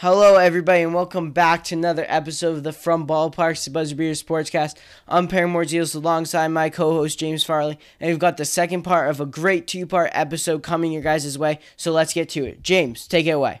Hello, everybody, and welcome back to another episode of the From Ballparks to Buzzer Beater Sportscast. I'm Paramore Morziels alongside my co host James Farley, and we've got the second part of a great two part episode coming your guys' way. So let's get to it. James, take it away.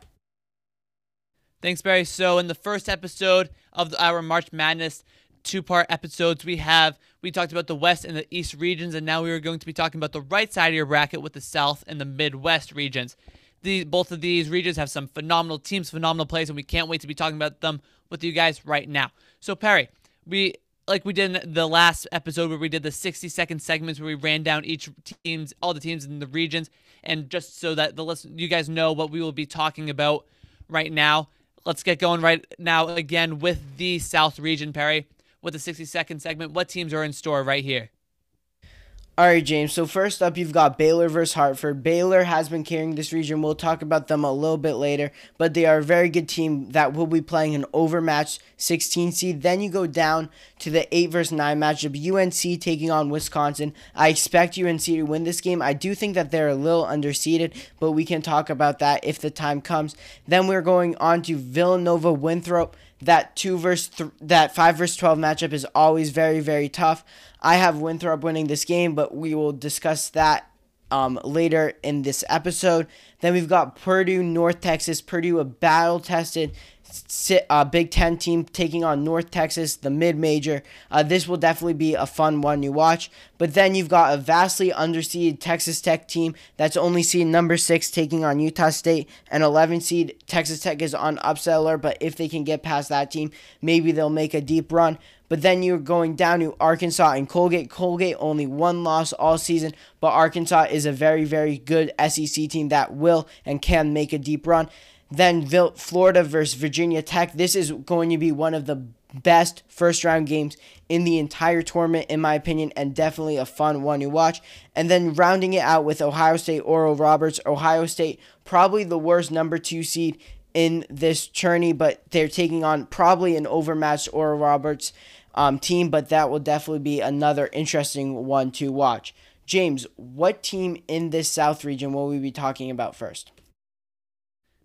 Thanks, Perry. So, in the first episode of our March Madness two part episodes, we have we talked about the West and the East regions, and now we are going to be talking about the right side of your bracket with the South and the Midwest regions. The, both of these regions have some phenomenal teams, phenomenal plays, and we can't wait to be talking about them with you guys right now. So, Perry, we like we did in the last episode where we did the 60 second segments where we ran down each teams, all the teams in the regions, and just so that the list, you guys know what we will be talking about right now. Let's get going right now again with the South region, Perry, with the 60 second segment. What teams are in store right here? All right, James. So first up, you've got Baylor versus Hartford. Baylor has been carrying this region. We'll talk about them a little bit later, but they are a very good team that will be playing an overmatched 16 seed. Then you go down to the 8 versus 9 matchup. UNC taking on Wisconsin. I expect UNC to win this game. I do think that they're a little underseeded, but we can talk about that if the time comes. Then we're going on to Villanova Winthrop that two verse th- that five verse twelve matchup is always very very tough. I have Winthrop winning this game, but we will discuss that um, later in this episode. Then we've got Purdue, North Texas. Purdue, a battle tested uh, Big Ten team taking on North Texas, the mid major. Uh, this will definitely be a fun one to watch. But then you've got a vastly underseeded Texas Tech team that's only seed number six taking on Utah State, and 11 seed Texas Tech is on upset alert. But if they can get past that team, maybe they'll make a deep run. But then you're going down to Arkansas and Colgate. Colgate only one loss all season, but Arkansas is a very, very good SEC team that will and can make a deep run. Then Florida versus Virginia Tech. This is going to be one of the best first round games in the entire tournament, in my opinion, and definitely a fun one to watch. And then rounding it out with Ohio State, Oral Roberts. Ohio State, probably the worst number two seed in this tourney, but they're taking on probably an overmatched Oral Roberts um, team, but that will definitely be another interesting one to watch. James, what team in this South region will we be talking about first?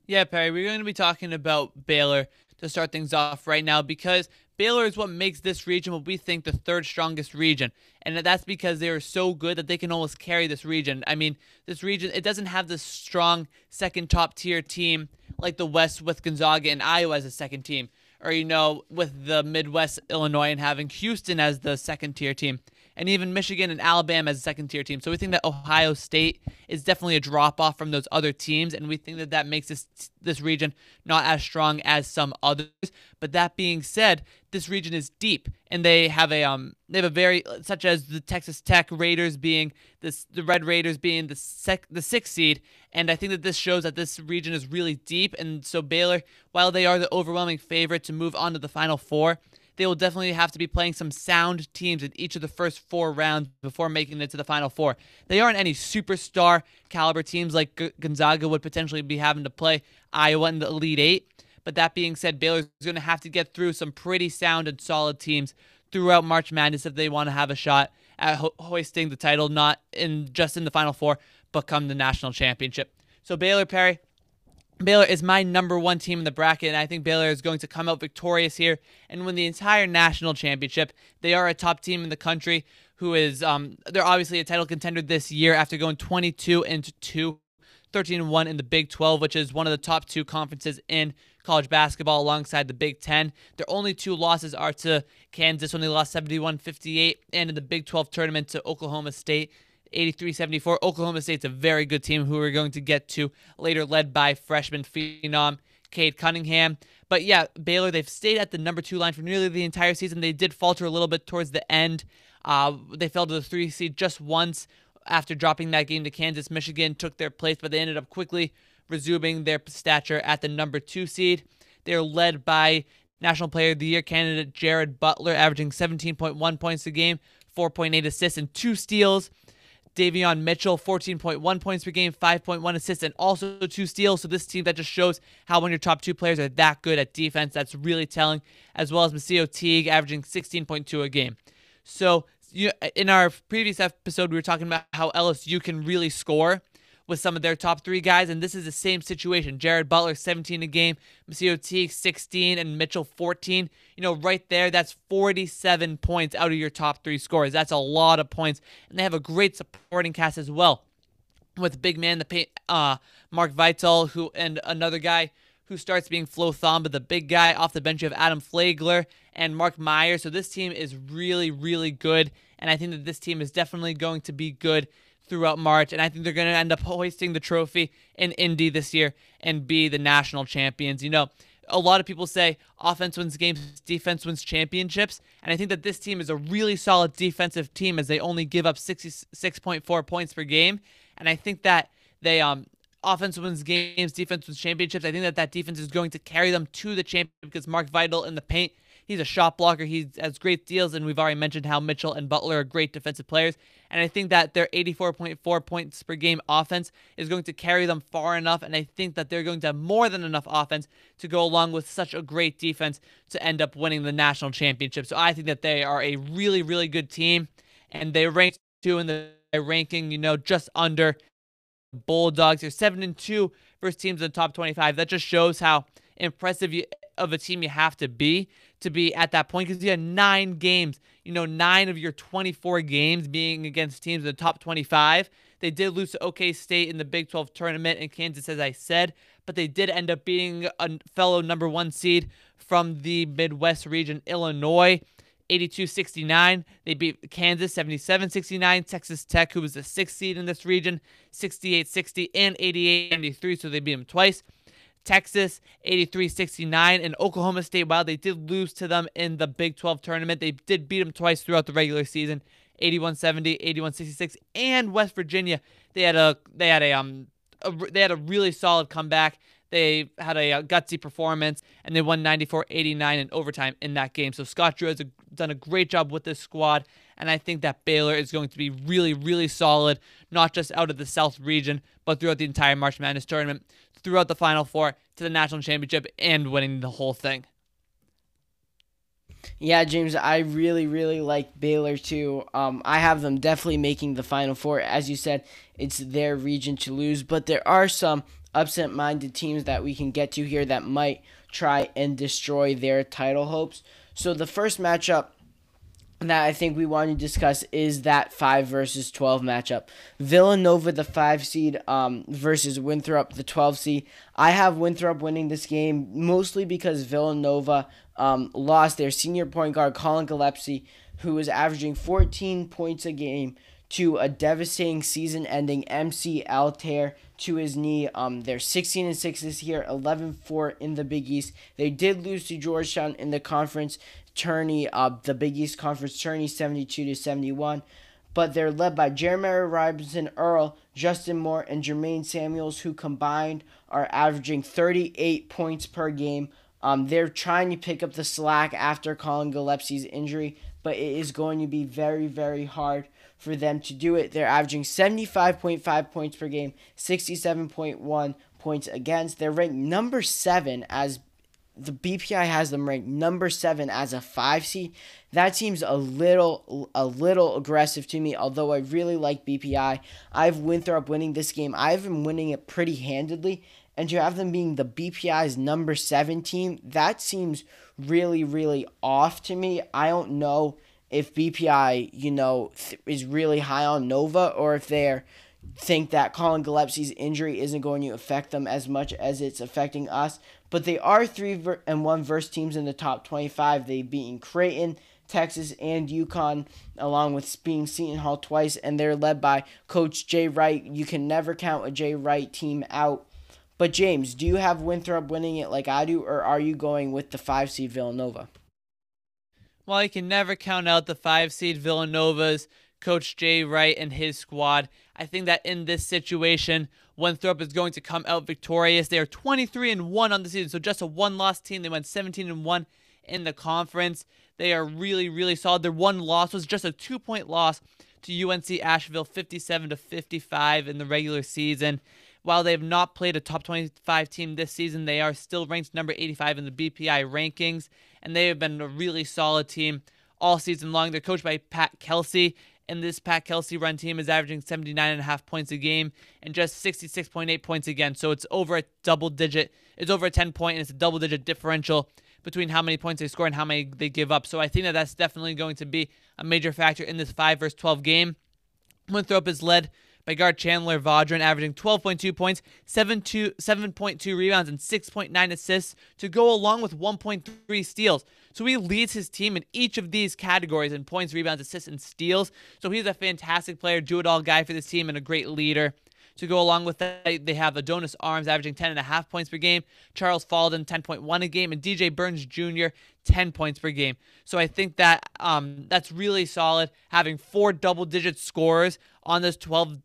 Yeah, Perry, we're going to be talking about Baylor to start things off right now because Baylor is what makes this region what we think the third strongest region. And that's because they are so good that they can almost carry this region. I mean, this region, it doesn't have this strong second top tier team like the West with Gonzaga and Iowa as a second team. Or, you know, with the Midwest Illinois and having Houston as the second tier team and even Michigan and Alabama as a second tier team. So we think that Ohio State is definitely a drop off from those other teams, and we think that that makes this this region not as strong as some others. But that being said, this region is deep, and they have a um they have a very such as the Texas Tech Raiders being this the Red Raiders being the sec the sixth seed, and I think that this shows that this region is really deep, and so Baylor, while they are the overwhelming favorite to move on to the Final Four they will definitely have to be playing some sound teams in each of the first four rounds before making it to the final four. They aren't any superstar caliber teams like G- Gonzaga would potentially be having to play Iowa in the Elite Eight. But that being said, Baylor's going to have to get through some pretty sound and solid teams throughout March Madness if they want to have a shot at ho- hoisting the title, not in just in the Final Four, but come the national championship. So Baylor Perry, Baylor is my number one team in the bracket, and I think Baylor is going to come out victorious here and win the entire national championship. They are a top team in the country who is, um, they're obviously a title contender this year after going 22 and 2, 13 and 1 in the Big 12, which is one of the top two conferences in college basketball alongside the Big 10. Their only two losses are to Kansas when they lost 71 58, and in the Big 12 tournament to Oklahoma State 83 74. Oklahoma State's a very good team who we're going to get to later, led by freshman phenom Cade Cunningham. But yeah, Baylor, they've stayed at the number two line for nearly the entire season. They did falter a little bit towards the end. Uh, they fell to the three seed just once after dropping that game to Kansas. Michigan took their place, but they ended up quickly resuming their stature at the number two seed. They're led by National Player of the Year candidate Jared Butler, averaging 17.1 points a game, 4.8 assists, and two steals. Davion Mitchell, 14.1 points per game, 5.1 assists, and also two steals. So this team that just shows how when your top two players are that good at defense, that's really telling. As well as MaCio Teague, averaging 16.2 a game. So you, in our previous episode, we were talking about how LSU can really score. With some of their top three guys, and this is the same situation. Jared Butler, 17 a game, MaCio Teague, 16, and Mitchell, 14. You know, right there, that's 47 points out of your top three scores. That's a lot of points, and they have a great supporting cast as well. With big man, the uh, Mark Vital, who and another guy who starts being Flo Thamba, the big guy off the bench. You have Adam Flagler and Mark Mayer. So this team is really, really good. And I think that this team is definitely going to be good throughout March. And I think they're going to end up hoisting the trophy in Indy this year and be the national champions. You know, a lot of people say offense wins games, defense wins championships. And I think that this team is a really solid defensive team as they only give up 66.4 points per game. And I think that they um offense wins games, defense wins championships. I think that that defense is going to carry them to the championship because Mark Vital in the paint He's a shot blocker. He has great deals, and we've already mentioned how Mitchell and Butler are great defensive players. And I think that their 84.4 points per game offense is going to carry them far enough. And I think that they're going to have more than enough offense to go along with such a great defense to end up winning the national championship. So I think that they are a really, really good team. And they rank two in the ranking, you know, just under Bulldogs. They're 7 and 2 versus teams in the top 25. That just shows how impressive you, of a team you have to be to be at that point because you had nine games, you know, nine of your 24 games being against teams in the top 25. They did lose to OK State in the Big 12 tournament in Kansas, as I said, but they did end up being a fellow number one seed from the Midwest region, Illinois. 82 69. They beat Kansas 77 69. Texas Tech, who was the sixth seed in this region, 68 60 and 88 93. So they beat them twice. Texas 83-69 and Oklahoma State while they did lose to them in the Big 12 tournament they did beat them twice throughout the regular season 81-70 81-66 and West Virginia they had a they had a um a, they had a really solid comeback. They had a, a gutsy performance and they won 94-89 in overtime in that game. So Scott Drew has a, done a great job with this squad and I think that Baylor is going to be really really solid not just out of the South region but throughout the entire March Madness tournament throughout the Final Four to the national championship and winning the whole thing. Yeah, James, I really, really like Baylor too. Um, I have them definitely making the Final Four. As you said, it's their region to lose, but there are some upset minded teams that we can get to here that might try and destroy their title hopes. So the first matchup that I think we want to discuss is that 5 versus 12 matchup. Villanova, the 5 seed, um, versus Winthrop, the 12 seed. I have Winthrop winning this game mostly because Villanova um, lost their senior point guard, Collin Gillespie, who was averaging 14 points a game to a devastating season-ending MCL tear to his knee. Um, they're 16 and 6 this year, 11-4 in the Big East. They did lose to Georgetown in the conference tourney, uh, the Big East Conference tourney, 72 to 71. But they're led by Jeremiah Robinson Earl, Justin Moore, and Jermaine Samuels, who combined are averaging 38 points per game. Um, they're trying to pick up the slack after Collin Gillespie's injury, but it is going to be very, very hard for them to do it. They're averaging 75.5 points per game, 67.1 points against. They're ranked number seven as the BPI has them ranked number seven as a five seed. That seems a little a little aggressive to me. Although I really like BPI, I have Winthrop winning this game. I have them winning it pretty handedly, and to have them being the BPI's number seven team, that seems really really off to me. I don't know if BPI you know th- is really high on Nova or if they're think that Collin Gillespie's injury isn't going to affect them as much as it's affecting us. But they are three and one verse teams in the top 25. They've beaten Creighton, Texas, and UConn, along with being Seton Hall twice, and they're led by Coach Jay Wright. You can never count a Jay Wright team out. But James, do you have Winthrop winning it like I do, or are you going with the five seed Villanova? Well, you can never count out the five seed Villanova's Coach Jay Wright and his squad. I think that in this situation, Winthrop is going to come out victorious. They are 23 and 1 on the season, so just a one-loss team. They went 17 and 1 in the conference. They are really, really solid. Their one loss was just a two-point loss to UNC Asheville, 57 to 55 in the regular season. While they have not played a top 25 team this season, they are still ranked number 85 in the BPI rankings, and they have been a really solid team all season long. They're coached by Pat Kelsey, and this Pat Kelsey run team is averaging 79.5 points a game and just 66.8 points again. So it's over a double digit. It's over a 10 point, and it's a double digit differential between how many points they score and how many they give up. So I think that that's definitely going to be a major factor in this 5 versus 12 game. Winthrop is led by guard Chandler Vaudrin, averaging 12.2 points, 7.2 rebounds, and 6.9 assists to go along with 1.3 steals. So he leads his team in each of these categories in points, rebounds, assists, and steals. So he's a fantastic player, do it all guy for this team, and a great leader. To go along with that, they have Adonis Arms averaging 10.5 points per game, Charles Falden 10.1 a game, and DJ Burns Jr. 10 points per game. So I think that um, that's really solid. Having four double-digit scorers on this 12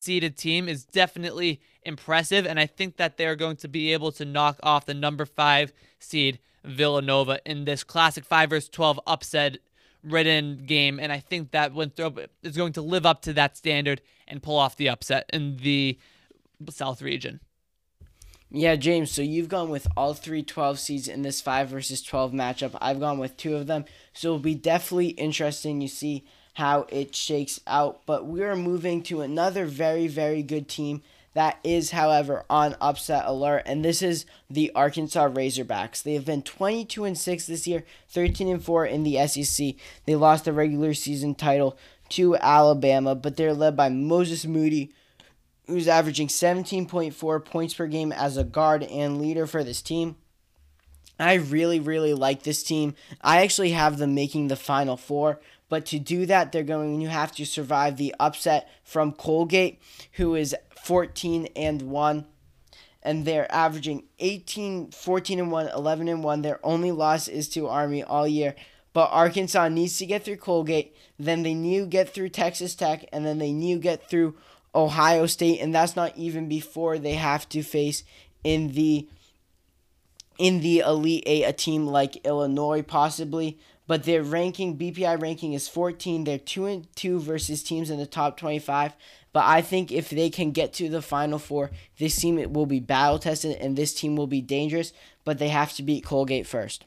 seeded team is definitely impressive, and I think that they're going to be able to knock off the number five seed Villanova in this classic five versus 12 upset ridden game, and I think that Winthrop is going to live up to that standard and pull off the upset in the South region. Yeah, James, so you've gone with all three 12 seeds in this 5 versus 12 matchup. I've gone with two of them. So it'll be definitely interesting. You see how it shakes out. But we are moving to another very, very good team that is, however, on upset alert, and this is the Arkansas Razorbacks. They have been 22 and 6 this year, 13 and 4 in the SEC. They lost the regular season title to Alabama, but they're led by Moses Moody, who's averaging 17.4 points per game as a guard and leader for this team. I really, really like this team. I actually have them making the Final Four. But to do that, they're going to have to survive the upset from Colgate, who is 14 and 1 and they're averaging 18 14 and 1 11 and 1 their only loss is to army all year. But arkansas needs to get through colgate then they need to get through texas tech and then they need to get through ohio state and that's not even before they have to face in the in the elite eight a team like illinois possibly but their ranking BPI ranking is 14. They're 2 and 2 versus teams in the top 25. But I think if they can get to the final four, this team will be battle tested and this team will be dangerous, but they have to beat Colgate first.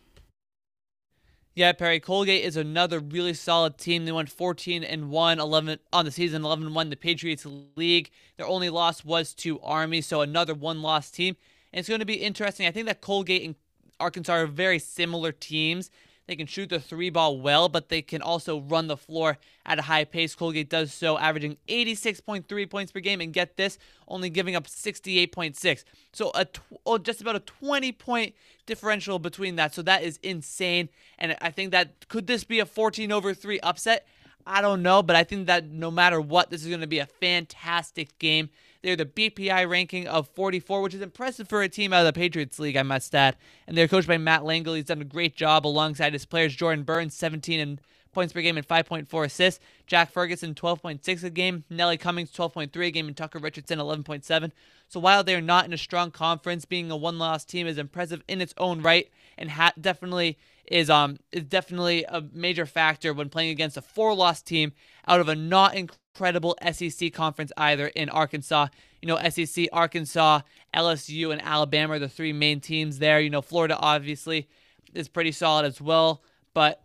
Yeah, Perry Colgate is another really solid team. They went 14 and 1 11 on the season, 11 and 1 the Patriots League. Their only loss was to Army, so another one-loss team. And it's going to be interesting. I think that Colgate and Arkansas are very similar teams. They can shoot the three ball well, but they can also run the floor at a high pace. Colgate does so, averaging 86.3 points per game, and get this, only giving up 68.6. So a tw- oh, just about a 20 point differential between that. So that is insane. And I think that could this be a 14 over 3 upset? I don't know, but I think that no matter what, this is going to be a fantastic game. They're the BPI ranking of 44, which is impressive for a team out of the Patriots League, I must add. And they're coached by Matt Langel. He's done a great job alongside his players. Jordan Burns, 17 and points per game and 5.4 assists. Jack Ferguson, 12.6 a game. Nelly Cummings, 12.3 a game. And Tucker Richardson, 11.7. So while they're not in a strong conference, being a one-loss team is impressive in its own right and ha- definitely is um is definitely a major factor when playing against a four-loss team out of a not incredible SEC conference either in Arkansas. You know, SEC, Arkansas, LSU, and Alabama are the three main teams there. You know, Florida obviously is pretty solid as well, but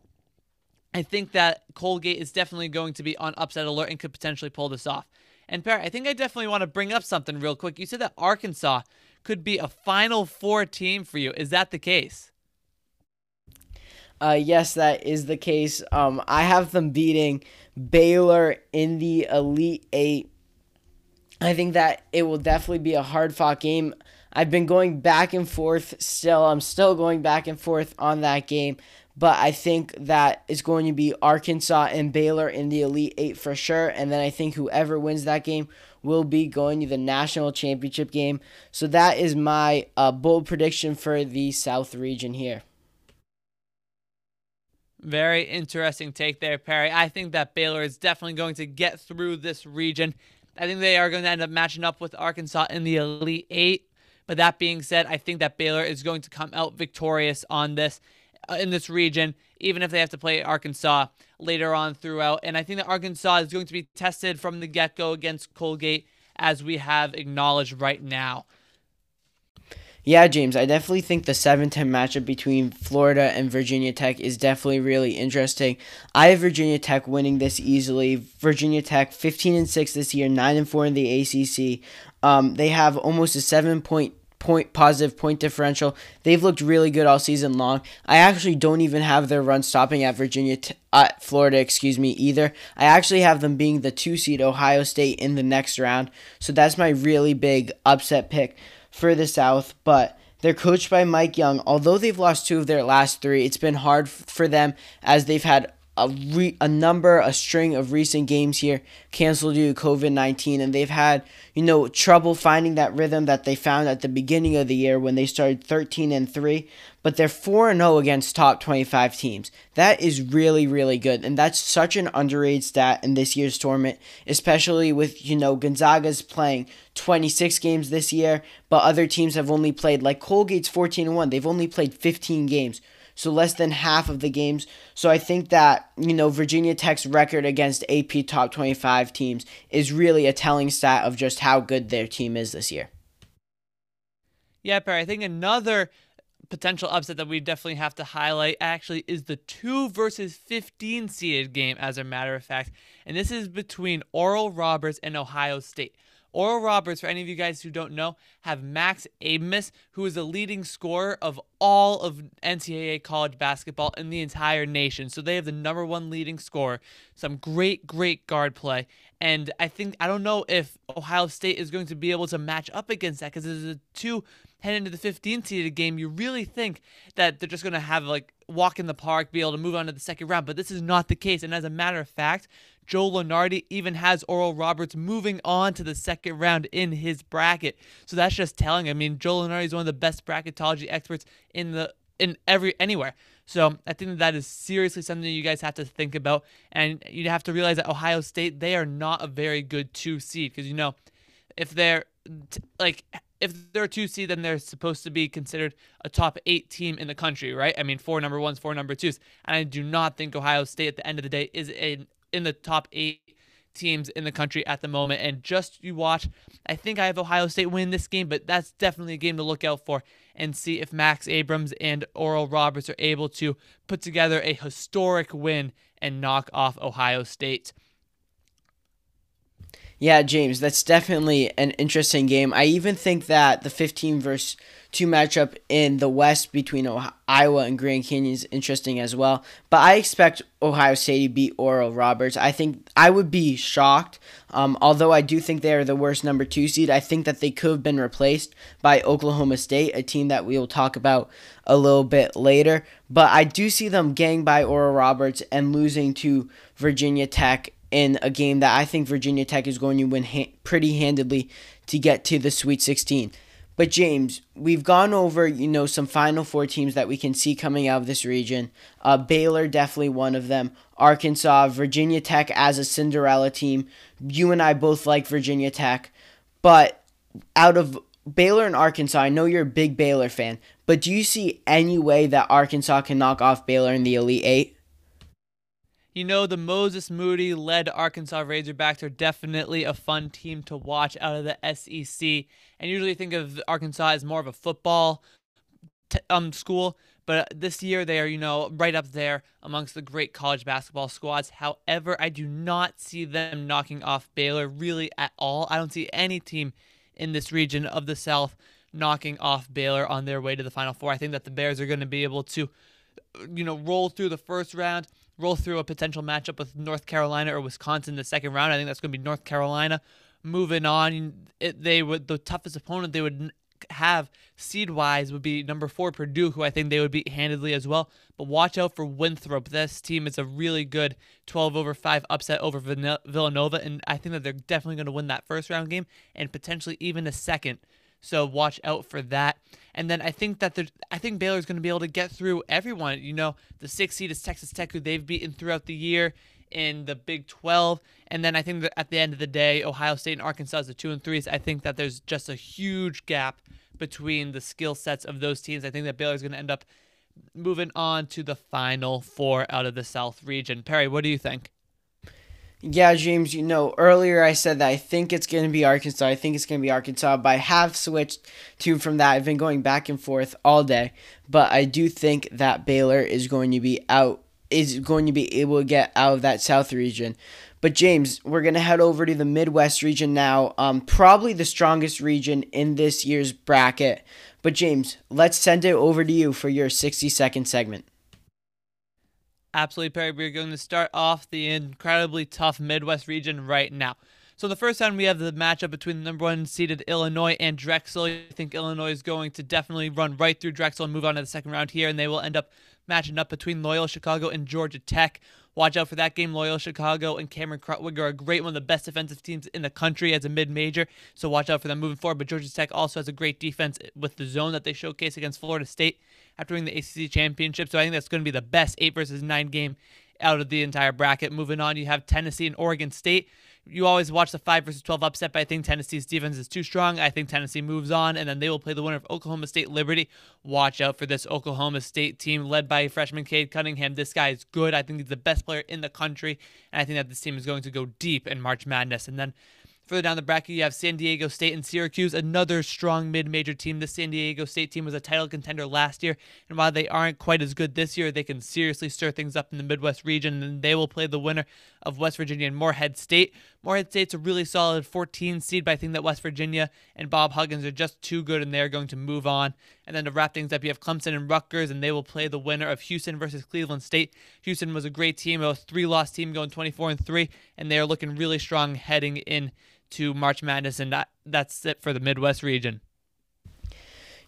I think that Colgate is definitely going to be on upset alert and could potentially pull this off. And Perry, I think I definitely want to bring up something real quick. You said that Arkansas could be a Final Four team for you. Is that the case? Uh, yes, that is the case. Um, I have them beating Baylor in the Elite Eight. I think that it will definitely be a hard fought game. I've been going back and forth still. I'm still going back and forth on that game. But I think that it's going to be Arkansas and Baylor in the Elite Eight for sure. And then I think whoever wins that game will be going to the national championship game. So that is my uh, bold prediction for the South region here. Very interesting take there, Perry. I think that Baylor is definitely going to get through this region. I think they are going to end up matching up with Arkansas in the Elite Eight. But that being said, I think that Baylor is going to come out victorious on this in this region, even if they have to play Arkansas later on throughout. And I think that Arkansas is going to be tested from the get go against Colgate, as we have acknowledged right now. Yeah, James, I definitely think the 7 10 matchup between Florida and Virginia Tech is definitely really interesting. I have Virginia Tech winning this easily. Virginia Tech 15 and 6 this year, 9 and 4 in the ACC. Um, they have almost a 7 point point positive point differential. They've looked really good all season long. I actually don't even have their run stopping at Virginia, t- at Florida, excuse me, either. I actually have them being the two seed Ohio State in the next round. So that's my really big upset pick for the South, but they're coached by Mike Young. Although they've lost two of their last three, it's been hard for them as they've had a, re- a number, a string of recent games here canceled due to COVID 19, and they've had, you know, trouble finding that rhythm that they found at the beginning of the year when they started 13 and 3, but they're 4 and 0 against top 25 teams. That is really, really good, and that's such an underrated stat in this year's tournament, especially with, you know, Gonzaga's playing 26 games this year, but other teams have only played, like Colgate's 14 and 1, they've only played 15 games so less than half of the games. So I think that, you know, Virginia Tech's record against AP top 25 teams is really a telling stat of just how good their team is this year. Yeah, Perry, I think another potential upset that we definitely have to highlight actually is the 2 versus 15 seeded game, as a matter of fact. And this is between Oral Roberts and Ohio State. Oral Roberts, for any of you guys who don't know, have Max Abmas, who is the leading scorer of all of NCAA college basketball in the entire nation. So they have the number one leading scorer. Some great, great guard play. And I think, I don't know if Ohio State is going to be able to match up against that because there's a two head into the 15 seeded game. You really think that they're just going to have like walk in the park, be able to move on to the second round. But this is not the case. And as a matter of fact, Joe Lunardi even has Oral Roberts moving on to the second round in his bracket. So that's just telling. I mean, Joe Lunardi is one of the best bracketology experts in the in every anywhere. So I think that, that is seriously something you guys have to think about, and you have to realize that Ohio State they are not a very good two seed because you know if they're like if they're a two seed, then they're supposed to be considered a top eight team in the country, right? I mean, four number ones, four number twos, and I do not think Ohio State at the end of the day is a in the top eight teams in the country at the moment. And just you watch, I think I have Ohio State win this game, but that's definitely a game to look out for and see if Max Abmas and Oral Roberts are able to put together a historic win and knock off Ohio State. Yeah, James, that's definitely an interesting game. I even think that the 15 verse 2 matchup in the West between Ohio, Iowa and Grand Canyon is interesting as well. But I expect Ohio State to beat Oral Roberts. I think I would be shocked. Um, although I do think they are the worst number two seed, I think that they could have been replaced by Oklahoma State, a team that we will talk about a little bit later. But I do see them getting by Oral Roberts and losing to Virginia Tech in a game that I think Virginia Tech is going to win ha- pretty handedly to get to the Sweet 16. But James, we've gone over, you know, some Final Four teams that we can see coming out of this region. Uh, Baylor, definitely one of them. Arkansas, Virginia Tech as a Cinderella team. You and I both like Virginia Tech. But out of Baylor and Arkansas, I know you're a big Baylor fan, but do you see any way that Arkansas can knock off Baylor in the Elite Eight? You know, the Moses Moody led Arkansas Razorbacks are definitely a fun team to watch out of the SEC. And usually think of Arkansas as more of a football t- um, school, but this year they are, you know, right up there amongst the great college basketball squads. However, I do not see them knocking off Baylor really at all. I don't see any team in this region of the South knocking off Baylor on their way to the Final Four. I think that the Bears are going to be able to, you know, roll through the first round roll through a potential matchup with North Carolina or Wisconsin in the second round. I think that's going to be North Carolina. Moving on, it, they would the toughest opponent they would have seed wise would be number four Purdue, who I think they would beat handedly as well. But watch out for Winthrop. This team is a really good 12 over 5 upset over Villanova, and I think that they're definitely going to win that first round game and potentially even a second. So watch out for that. And then I think that the I think Baylor's going to be able to get through everyone. You know, the six seed is Texas Tech, who they've beaten throughout the year in the Big 12. And then I think that at the end of the day, Ohio State and Arkansas is the two and threes. I think that there's just a huge gap between the skill sets of those teams. I think that Baylor's going to end up moving on to the final four out of the South region. Perry, what do you think? Yeah, James, you know, earlier I said that I think it's going to be Arkansas. I think it's going to be Arkansas, but I have switched to from that. I've been going back and forth all day, but I do think that Baylor is going to be out is going to be able to get out of that South region. But James, we're going to head over to the Midwest region now. Um, probably the strongest region in this year's bracket. But James, let's send it over to you for your 60 second segment. Absolutely, Perry. We're going to start off the incredibly tough Midwest region right now. So the first time we have the matchup between the number one seeded Illinois and Drexel. I think Illinois is going to definitely run right through Drexel and move on to the second round here, and they will end up matching up between Loyola Chicago and Georgia Tech. Watch out for that game. Loyola Chicago and Cameron Krutwig are a great one of the best defensive teams in the country as a mid-major, so watch out for them moving forward. But Georgia Tech also has a great defense with the zone that they showcase against Florida State after winning the ACC championship. So I think that's going to be the best eight versus nine game out of the entire bracket. Moving on, you have Tennessee and Oregon State you always watch the 5 versus 12 upset, but I think Tennessee's defense is too strong. I think Tennessee moves on, and then they will play the winner of Oklahoma State Liberty. Watch out for this Oklahoma State team led by freshman Cade Cunningham. This guy is good. I think he's the best player in the country, and I think that this team is going to go deep in March Madness. And then Further down the bracket, you have San Diego State and Syracuse, another strong mid-major team. The San Diego State team was a title contender last year, and while they aren't quite as good this year, they can seriously stir things up in the Midwest region, and they will play the winner of West Virginia and Morehead State. Morehead State's a really solid 14 seed, but I think that West Virginia and Bob Huggins are just too good, and they're going to move on. And then to wrap things up, you have Clemson and Rutgers, and they will play the winner of Houston versus Cleveland State. Houston was a great team, a three-loss team going 24 and three, and they are looking really strong heading in to March Madness, and that, that's it for the Midwest region.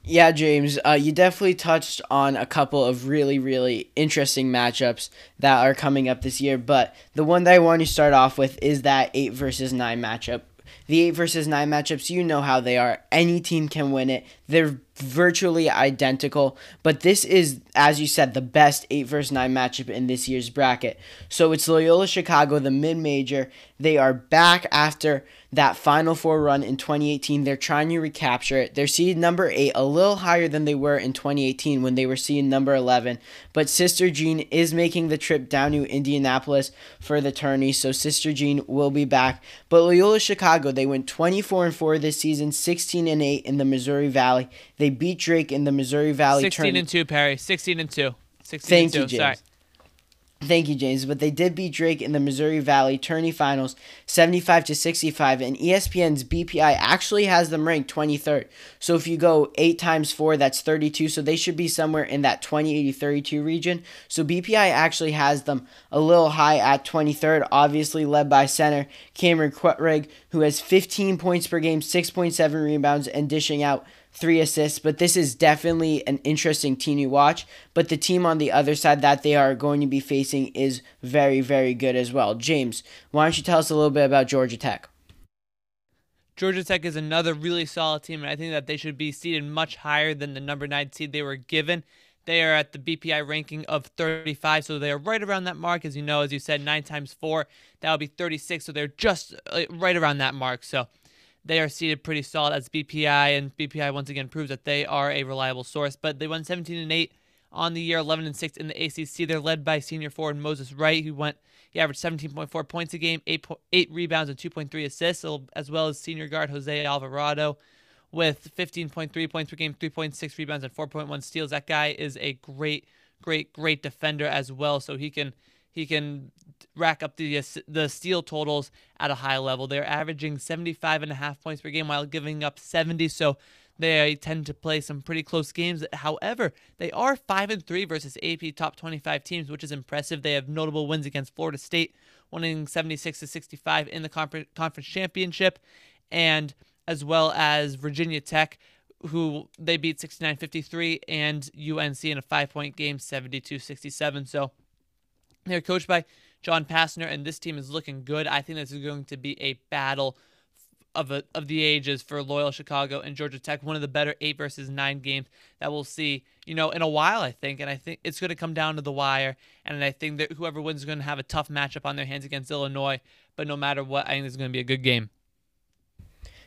Yeah, James, uh, you definitely touched on a couple of really, really interesting matchups that are coming up this year. But the one that I want to start off with is that 8 versus 9 matchup. The 8 versus 9 matchups, you know how they are. Any team can win it. They're virtually identical, but this is, as you said, the best 8 versus 9 matchup in this year's bracket. So it's Loyola Chicago, the mid major. They are back after that Final Four run in 2018. They're trying to recapture it. They're seed number eight, a little higher than they were in 2018 when they were seed number 11. But Sister Jean is making the trip down to Indianapolis for the tourney, so Sister Jean will be back. But Loyola Chicago, they went 24 and 4 this season, 16 and 8 in the Missouri Valley. They beat Drake in the Missouri Valley 16 tourney. and 2, Perry. 16 and 2. 16 Thank and 2. you, James. Sorry. Thank you, James. But they did beat Drake in the Missouri Valley Tourney Finals, 75 to 65, and ESPN's BPI actually has them ranked 23rd. So if you go eight times four, that's 32. So they should be somewhere in that 20, 80, 32 region. So BPI actually has them a little high at 23rd, obviously led by center Cameron Krutwig, who has 15 points per game, 6.7 rebounds, and dishing out three assists, but this is definitely an interesting team to watch. But the team on the other side that they are going to be facing is very, very good as well. James, why don't you tell us a little bit about Georgia Tech? Georgia Tech is another really solid team, and I think that they should be seeded much higher than the number nine seed they were given. They are at the BPI ranking of 35, so they are right around that mark. As you know, as you said, nine times four, that would be 36, so they're just uh, right around that mark. So they are seated pretty solid as BPI, and BPI once again proves that they are a reliable source. But they won 17 and 8 on the year, 11 and 6 in the ACC. They're led by senior forward Moses Wright, who went he averaged 17.4 points a game, 8, 8 rebounds, and 2.3 assists, as well as senior guard Jose Alvarado with 15.3 points per game, 3.6 rebounds, and 4.1 steals. That guy is a great, great, great defender as well. So he can he can rack up the the steal totals at a high level. They're averaging 75 and a half points per game while giving up 70. So they tend to play some pretty close games. However, they are 5 and 3 versus AP top 25 teams, which is impressive. They have notable wins against Florida State, winning 76 to 65 in the conference championship and as well as Virginia Tech who they beat 69-53 and UNC in a 5-point game 72-67. So they're coached by John Pastner, and this team is looking good. I think this is going to be a battle of a, of the ages for Loyola Chicago and Georgia Tech. One of the better eight versus nine games that we'll see, you know, in a while. I think, and I think it's going to come down to the wire. And I think that whoever wins is going to have a tough matchup on their hands against Illinois. But no matter what, I think it's going to be a good game.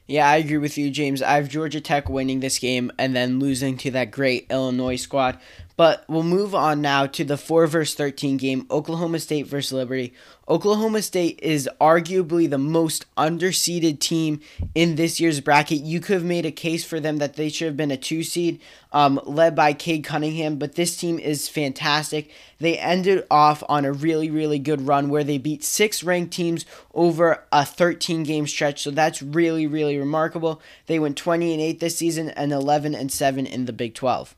Yeah, I agree with you, James. I have Georgia Tech winning this game and then losing to that great Illinois squad. But we'll move on now to the 4 versus 13 game Oklahoma State versus Liberty. Oklahoma State is arguably the most underseeded team in this year's bracket. You could have made a case for them that they should have been a two seed, um, led by Cade Cunningham, but this team is fantastic. They ended off on a really, really good run where they beat six ranked teams over a 13 game stretch. So that's really, really remarkable. They went 20 and 8 this season and 11 and 7 in the Big 12.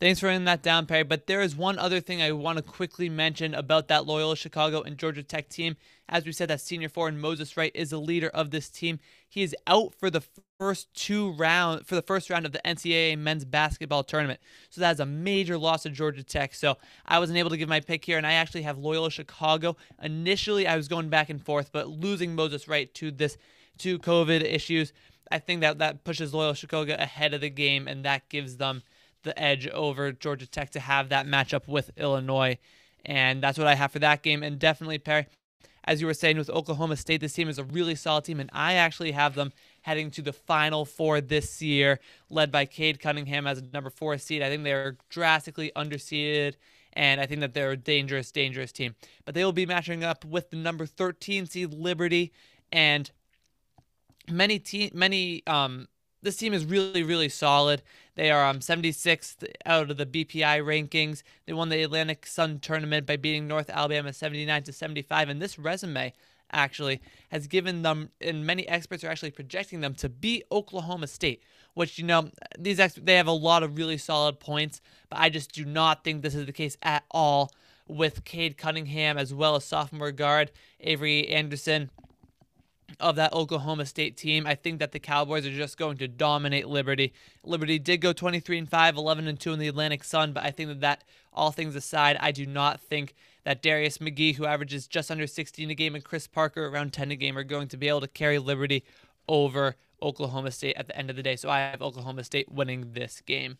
Thanks for writing that down, Perry. But there is one other thing I want to quickly mention about that Loyola Chicago and Georgia Tech team. As we said, that senior forward Moses Wright is the leader of this team. He is out for the first two round for the first round of the NCAA men's basketball tournament. So that is a major loss to Georgia Tech. So I wasn't able to give my pick here, and I actually have Loyola Chicago. Initially, I was going back and forth, but losing Moses Wright to this to COVID issues, I think that that pushes Loyola Chicago ahead of the game, and that gives them the edge over Georgia Tech to have that matchup with Illinois. And that's what I have for that game. And definitely, Perry, as you were saying with Oklahoma State, this team is a really solid team. And I actually have them heading to the Final Four this year, led by Cade Cunningham as a number four seed. I think they're drastically underseeded. And I think that they're a dangerous, dangerous team. But they will be matching up with the number 13 seed Liberty. And many te- many um, this team is really, really solid. They are um, 76th out of the BPI rankings. They won the Atlantic Sun tournament by beating North Alabama 79 to 75. And this resume actually has given them, and many experts are actually projecting them to beat Oklahoma State, which you know these ex- they have a lot of really solid points, but I just do not think this is the case at all with Cade Cunningham as well as sophomore guard Avery Anderson of that Oklahoma State team. I think that the Cowboys are just going to dominate Liberty. Liberty did go 23 and 5, 11 and 2 in the Atlantic Sun, but I think that that all things aside, I do not think that Darius McGhee, who averages just under 16 a game, and Chris Parker around 10 a game, are going to be able to carry Liberty over Oklahoma State at the end of the day. So I have Oklahoma State winning this game.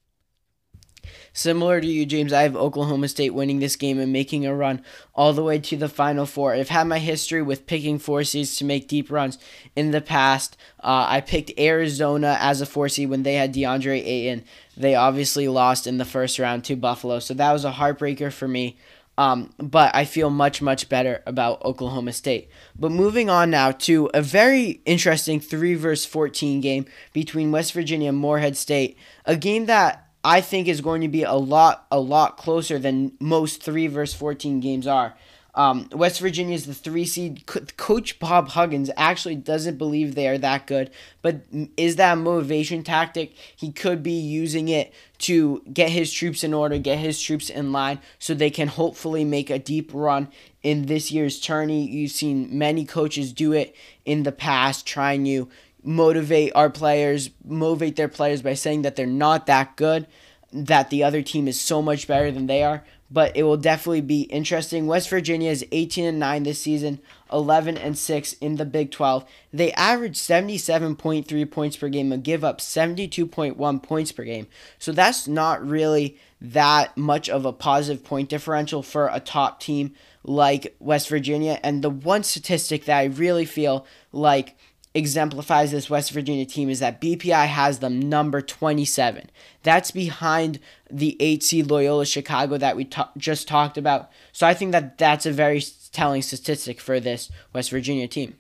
Similar to you, James, I have Oklahoma State winning this game and making a run all the way to the Final Four. I've had my history with picking four seeds to make deep runs in the past. Uh, I picked Arizona as a four seed when they had DeAndre Ayton. They obviously lost in the first round to Buffalo, so that was a heartbreaker for me. Um, but I feel much, much better about Oklahoma State. But moving on now to a very interesting 3 versus 14 game between West Virginia and Morehead State. A game that I think is going to be a lot a lot closer than most three versus fourteen games are. Um, West Virginia is the three seed. Coach Bob Huggins actually doesn't believe they are that good, but is that motivation tactic? He could be using it to get his troops in order, get his troops in line, so they can hopefully make a deep run in this year's tourney. You've seen many coaches do it in the past, trying to motivate our players, motivate their players by saying that they're not that good, that the other team is so much better than they are. But it will definitely be interesting. West Virginia is 18 and 9 this season, 11 and 6 in the Big 12. They average 77.3 points per game and give up 72.1 points per game. So that's not really that much of a positive point differential for a top team like West Virginia. And the one statistic that I really feel like exemplifies this West Virginia team is that BPI has them number 27. That's behind the 8 seed Loyola Chicago that we ta- just talked about. So I think that that's a very telling statistic for this West Virginia team.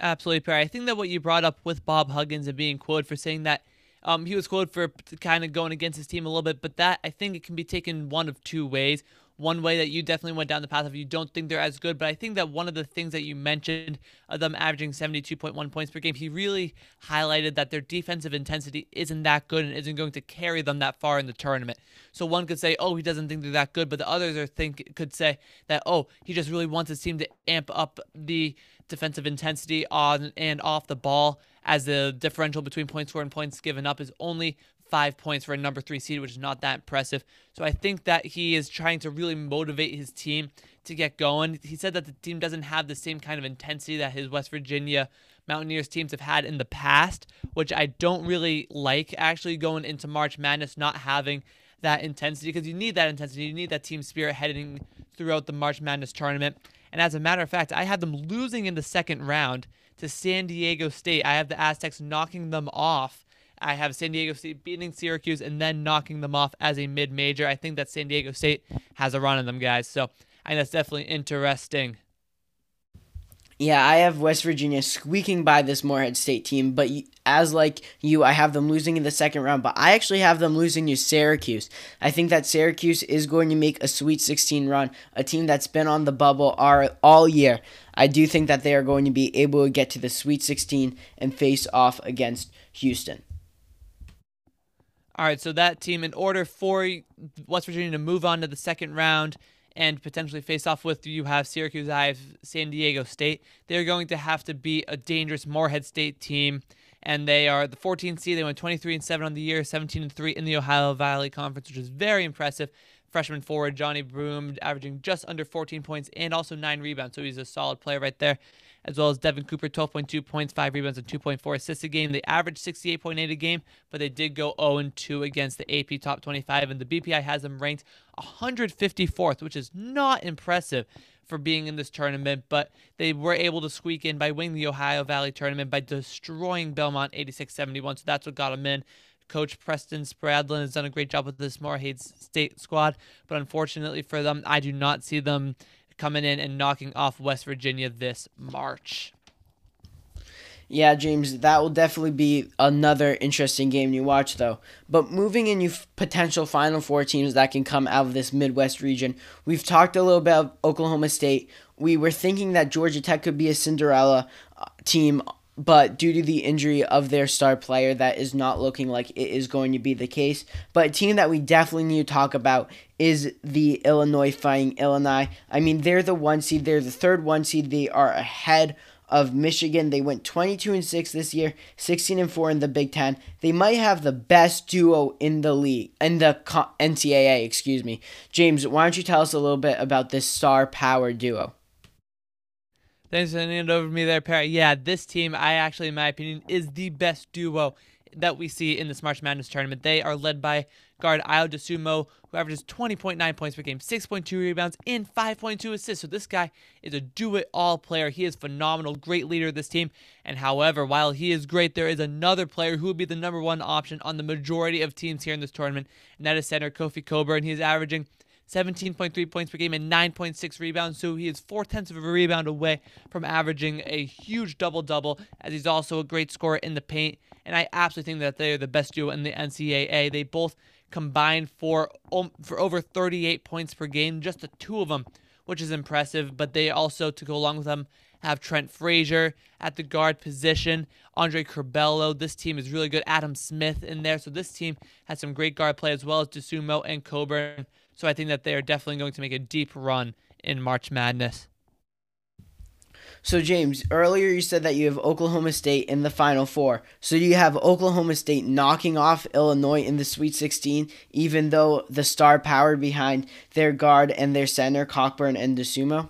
Absolutely, Perry. I think that what you brought up with Bob Huggins and being quoted for saying that um, he was quoted for kind of going against his team a little bit, but that I think it can be taken one of two ways one way that you definitely went down the path of you don't think they're as good. But I think that one of the things that you mentioned of them averaging 72.1 points per game, he really highlighted that their defensive intensity isn't that good and isn't going to carry them that far in the tournament. So one could say, oh, he doesn't think they're that good, but the others are think could say that, oh, he just really wants his team to amp up the defensive intensity on and off the ball as the differential between points scored and points given up is only five points for a number three seed, which is not that impressive. So I think that he is trying to really motivate his team to get going. He said that the team doesn't have the same kind of intensity that his West Virginia Mountaineers teams have had in the past, which I don't really like actually going into March Madness not having that intensity because you need that intensity. You need that team spirit heading throughout the March Madness tournament. And as a matter of fact, I had them losing in the second round to San Diego State. I have the Aztecs knocking them off I have San Diego State beating Syracuse and then knocking them off as a mid major. I think that San Diego State has a run in them, guys. So I think that's definitely interesting. Yeah, I have West Virginia squeaking by this Morehead State team, but as like you, I have them losing in the second round, but I actually have them losing to Syracuse. I think that Syracuse is going to make a Sweet 16 run, a team that's been on the bubble all year. I do think that they are going to be able to get to the Sweet 16 and face off against Houston. All right, so that team, in order for West Virginia to move on to the second round, and potentially face off with you have Syracuse, I have San Diego State. They're going to have to beat a dangerous Morehead State team, and they are the 14th seed. They went 23 and 7 on the year, 17 and 3 in the Ohio Valley Conference, which is very impressive. Freshman forward Johni Broome averaging just under 14 points and also nine rebounds, so he's a solid player right there as well as Devin Cooper, 12.2 points, 5 rebounds, and 2.4 assists a game. They averaged 68.8 a game, but they did go 0 2 against the AP Top 25, and the BPI has them ranked 154th, which is not impressive for being in this tournament, but they were able to squeak in by winning the Ohio Valley tournament by destroying Belmont 86 71. So that's what got them in. Coach Preston Spradlin has done a great job with this Morehead State squad, but unfortunately for them, I do not see them coming in and knocking off West Virginia this March. Yeah, James, that will definitely be another interesting game to watch, though. But moving into potential Final Four teams that can come out of this Midwest region, we've talked a little bit about Oklahoma State. We were thinking that Georgia Tech could be a Cinderella uh, team but due to the injury of their star player, that is not looking like it is going to be the case. But a team that we definitely need to talk about is the Illinois Fighting Illini. I mean, they're the one seed, they're the third one seed, they are ahead of Michigan. They went 22 and 6 this year, 16 and 4 in the Big 10. They might have the best duo in the league, in the NCAA, excuse me. James, why don't you tell us a little bit about this star power duo? Thanks for handing it over to me there, Perry. Yeah, this team, I actually, in my opinion, is the best duo that we see in this March Madness tournament. They are led by guard Ayo Dosunmu, who averages 20.9 points per game, 6.2 rebounds, and 5.2 assists. So this guy is a do-it-all player. He is phenomenal, great leader of this team. And however, while he is great, there is another player who would be the number one option on the majority of teams here in this tournament, and that is center Kofi Cockburn. He is averaging 17.3 points per game and 9.6 rebounds. So he is four tenths of a rebound away from averaging a huge double double, as he's also a great scorer in the paint. And I absolutely think that they are the best duo in the NCAA. They both combined for um, for over 38 points per game, just the two of them, which is impressive. But they also, to go along with them, have Trent Frazier at the guard position, Andre Curbelo. This team is really good. Adam Smith in there. So this team has some great guard play as well as Dosunmu and Cockburn. So I think that they are definitely going to make a deep run in March Madness. So James, earlier you said that you have Oklahoma State in the Final Four. So you have Oklahoma State knocking off Illinois in the Sweet 16, even though the star power behind their guard and their center, Cockburn and Dosunmu?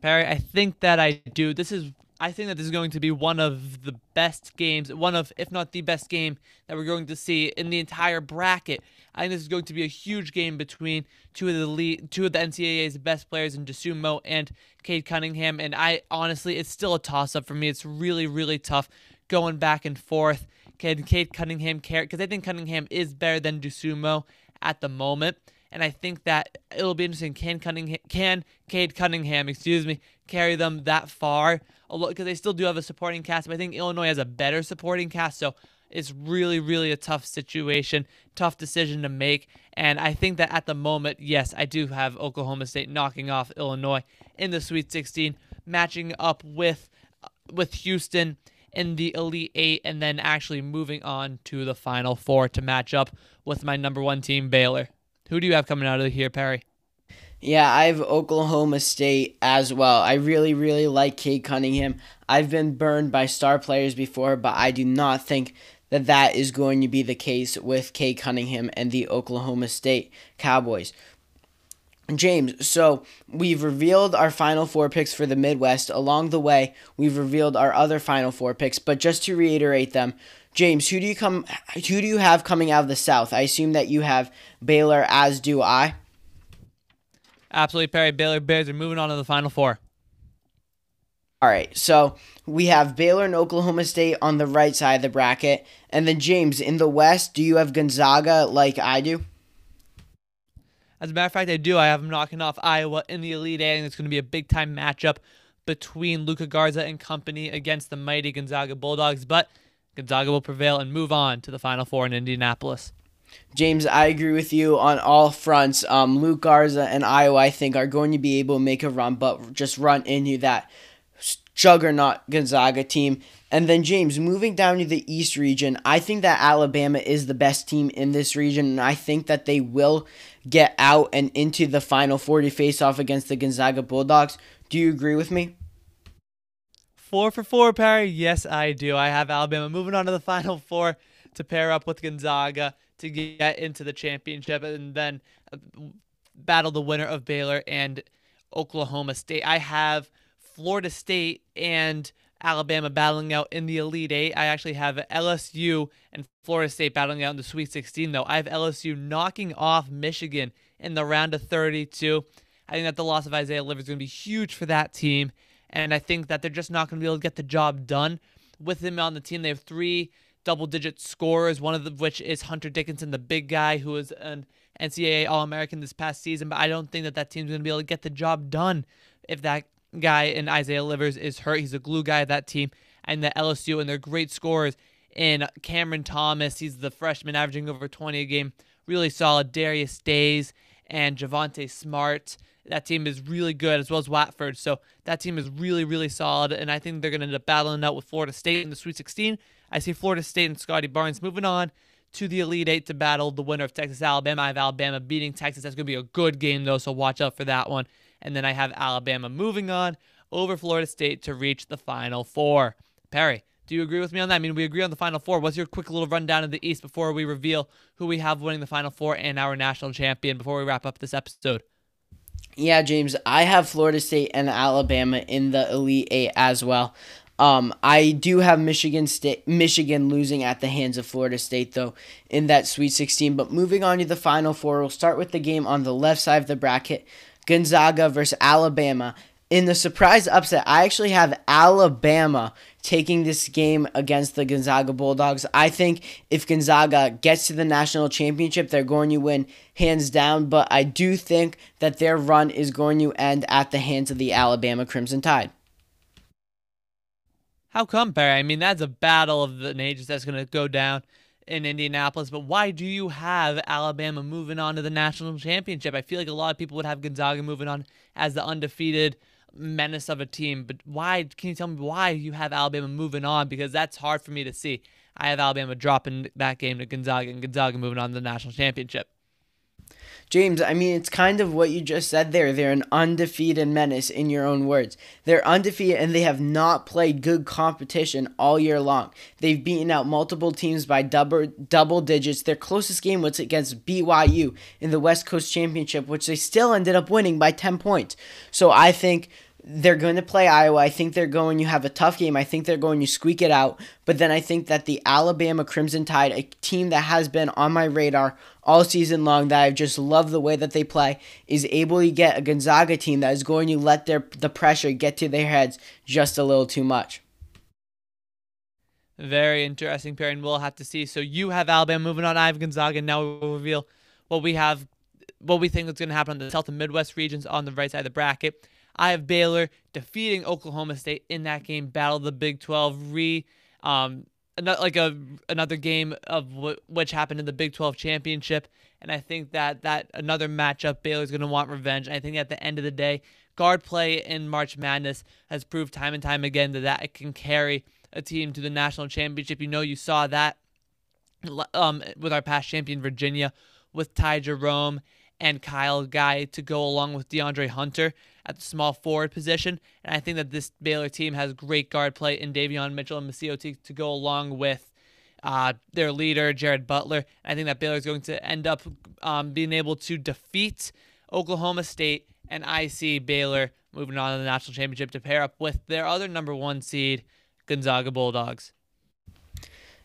Perry, I think that I do. This is I think that this is going to be one of the best games, one of, if not the best game that we're going to see in the entire bracket. I think this is going to be a huge game between two of the lead, two of the NCAA's best players in Dosunmu and Cade Cunningham. And I honestly, it's still a toss up for me. It's really, really tough going back and forth. Can Cade Cunningham care? Because I think Cunningham is better than Dosunmu at the moment. And I think that it'll be interesting. Can Cunningham, can Cade Cunningham, excuse me, carry them that far? Because they still do have a supporting cast, but I think Illinois has a better supporting cast. So it's really, really a tough situation, tough decision to make. And I think that at the moment, yes, I do have Oklahoma State knocking off Illinois in the Sweet 16, matching up with uh, with Houston in the Elite Eight, and then actually moving on to the Final Four to match up with my number one team, Baylor. Who do you have coming out of here, Perry? Yeah, I have Oklahoma State as well. I really, really like Cade Cunningham. I've been burned by star players before, but I do not think that that is going to be the case with Cade Cunningham and the Oklahoma State Cowboys. James, so we've revealed our final four picks for the Midwest. Along the way, we've revealed our other final four picks, but just to reiterate them, James, who do you come who do you have coming out of the South? I assume that you have Baylor as do I. Absolutely, Perry. Baylor Bears are moving on to the final four. All right, so we have Baylor and Oklahoma State on the right side of the bracket. And then, James, in the West, do you have Gonzaga like I do? As a matter of fact, I do. I have them knocking off Iowa in the Elite Eight, and it's going to be a big time matchup between Luka Garza and company against the mighty Gonzaga Bulldogs. But Gonzaga will prevail and move on to the Final Four in Indianapolis. James, I agree with you on all fronts. Um, Luke Garza and Iowa, I think, are going to be able to make a run, but just run into that juggernaut Gonzaga team. And then, James, moving down to the East region, I think that Alabama is the best team in this region, and I think that they will get out and into the Final Four to face off against the Gonzaga Bulldogs. Do you agree with me? Four for four, Perry. Yes, I do. I have Alabama moving on to the Final Four to pair up with Gonzaga to get into the championship and then uh, battle the winner of Baylor and Oklahoma State. I have Florida State and Alabama battling out in the Elite Eight. I actually have LSU and Florida State battling out in the Sweet 16, though. I have LSU knocking off Michigan in the round of 32. I think that the loss of Isaiah Livers is going to be huge for that team, and I think that they're just not going to be able to get the job done. With him on the team, they have three double digit scorers, one of which is Hunter Dickinson, the big guy who was an NCAA All American this past season, but I don't think that that team's going to be able to get the job done if that guy in Isaiah Livers is hurt. He's a glue guy of that team. And the LSU and their great scorers in Cameron Thomas. He's the freshman averaging over 20 a game. Really solid. Darius Days and Javonte Smart. That team is really good, as well as Watford. So that team is really, really solid. And I think they're going to end up battling out with Florida State in the Sweet 16. I see Florida State and Scottie Barnes moving on to the Elite Eight to battle the winner of Texas Alabama. I have Alabama beating Texas. That's going to be a good game, though, so watch out for that one. And then I have Alabama moving on over Florida State to reach the Final Four. Perry, do you agree with me on that? I mean, we agree on the Final Four. What's your quick little rundown of the East before we reveal who we have winning the Final Four and our national champion before we wrap up this episode? Yeah, James, I have Florida State and Alabama in the Elite Eight as well. Um, I do have Michigan State, Michigan losing at the hands of Florida State though in that Sweet 16. But moving on to the Final Four, we'll start with the game on the left side of the bracket. Gonzaga versus Alabama. In the surprise upset, I actually have Alabama taking this game against the Gonzaga Bulldogs. I think if Gonzaga gets to the national championship, they're going to win hands down, but I do think that their run is going to end at the hands of the Alabama Crimson Tide. How come, Perry? I mean, that's a battle of the ages that's going to go down in Indianapolis, but why do you have Alabama moving on to the national championship? I feel like a lot of people would have Gonzaga moving on as the undefeated menace of a team, but why? Can you tell me why you have Alabama moving on? Because that's hard for me to see. I have Alabama dropping that game to Gonzaga and Gonzaga moving on to the national championship. James, I mean, it's kind of what you just said there. They're an undefeated menace, in your own words. They're undefeated and they have not played good competition all year long. They've beaten out multiple teams by double, double digits. Their closest game was against BYU in the West Coast Championship, which they still ended up winning by 10 points. So I think they're going to play Iowa. I think they're going to have a tough game. I think they're going to squeak it out. But then I think that the Alabama Crimson Tide, a team that has been on my radar all season long, that I've just loved the way that they play, is able to get a Gonzaga team that is going to let their the pressure get to their heads just a little too much. Very interesting pair, and we'll have to see. So you have Alabama moving on. I have Gonzaga. Now we'll reveal what we have, what we think is going to happen on the South and Midwest regions on the right side of the bracket. I have Baylor defeating Oklahoma State in that game, battle the Big 12, re um, like a another game of w- which happened in the Big 12 championship, and I think that that another matchup Baylor's going to want revenge. I think at the end of the day, guard play in March Madness has proved time and time again that that can carry a team to the national championship. You know, you saw that um, with our past champion Virginia with Ty Jerome and Kyle Guy to go along with DeAndre Hunter at the small forward position. And I think that this Baylor team has great guard play in Davion Mitchell and MaCio Teague to go along with uh, their leader, Jared Butler. I think that Baylor is going to end up um, being able to defeat Oklahoma State. And I see Baylor moving on to the national championship to pair up with their other number one seed, Gonzaga Bulldogs.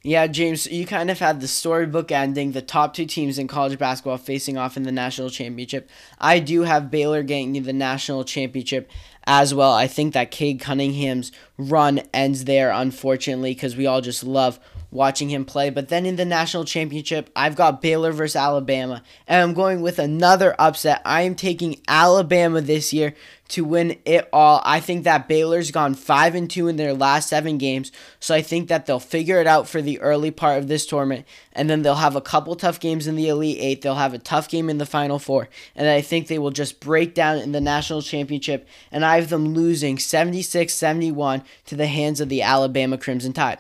Yeah, James, you kind of had the storybook ending, the top two teams in college basketball facing off in the national championship. I do have Baylor getting the national championship as well. I think that Cade Cunningham's run ends there, unfortunately, because we all just love watching him play. But then in the national championship, I've got Baylor versus Alabama, and I'm going with another upset. I am taking Alabama this year to win it all. I think that Baylor's gone 5 and 2 in their last 7 games, so I think that they'll figure it out for the early part of this tournament. And then they'll have a couple tough games in the Elite 8, they'll have a tough game in the Final 4, and I think they will just break down in the national championship. And I have them losing 76-71 to the hands of the Alabama Crimson Tide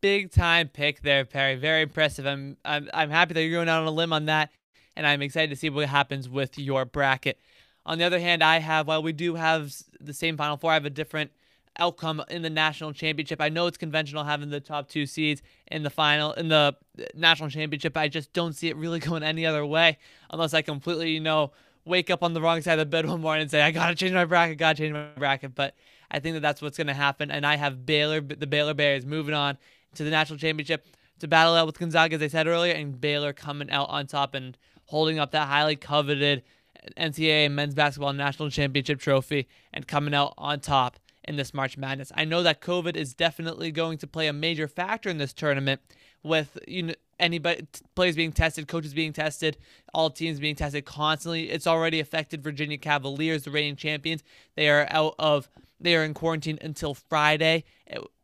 big time pick there, Perry. Very impressive. I'm I'm I'm happy that you're going out on a limb on that, and I'm excited to see what happens with your bracket. On the other hand, I have while we do have the same Final Four, I have a different outcome in the national championship. I know it's conventional having the top two seeds in the final in the uh, national championship. I just don't see it really going any other way unless I completely, you know, wake up on the wrong side of the bed one morning and say I gotta change my bracket, gotta change my bracket. But I think that that's what's gonna happen, and I have Baylor, the Baylor Bears, moving on to the national championship to battle out with Gonzaga, as I said earlier, and Baylor coming out on top and holding up that highly coveted NCAA men's basketball national championship trophy and coming out on top in this March Madness. I know that COVID is definitely going to play a major factor in this tournament with you know anybody players being tested, coaches being tested, all teams being tested constantly. It's already affected Virginia Cavaliers, the reigning champions. They are out of they are in quarantine until Friday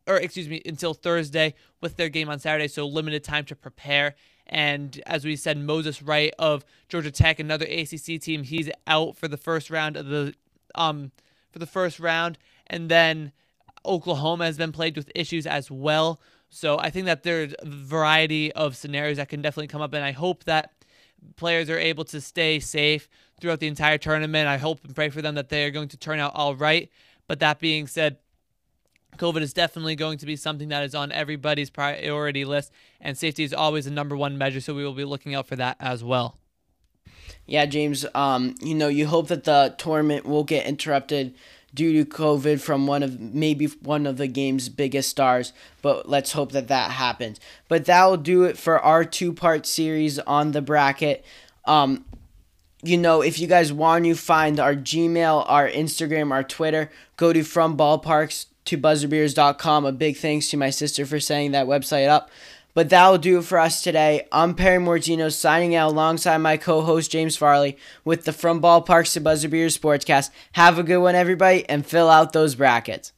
or excuse me, until Thursday with their game on Saturday, so limited time to prepare. And as we said, Moses Wright of Georgia Tech, another ACC team, he's out for the first round of the um for the first round, and then Oklahoma has been plagued with issues as well. So I think that there's a variety of scenarios that can definitely come up, and I hope that players are able to stay safe throughout the entire tournament. I hope and pray for them that they are going to turn out all right. But that being said, COVID is definitely going to be something that is on everybody's priority list, and safety is always the number one measure, so we will be looking out for that as well. Yeah, James, um, you know, you hope that the tournament will get interrupted due to COVID from one of maybe one of the game's biggest stars, but let's hope that that happens. But that will do it for our two part series on the bracket. Um, you know, if you guys want to find our Gmail, our Instagram, our Twitter, go to From Ballparks to buzzerbeers.com. A big thanks to my sister for setting that website up. But that'll do it for us today. I'm Perry Mortino signing out alongside my co host James Farley with the From Ballparks to Buzzer Beers Sportscast. Have a good one, everybody, and fill out those brackets.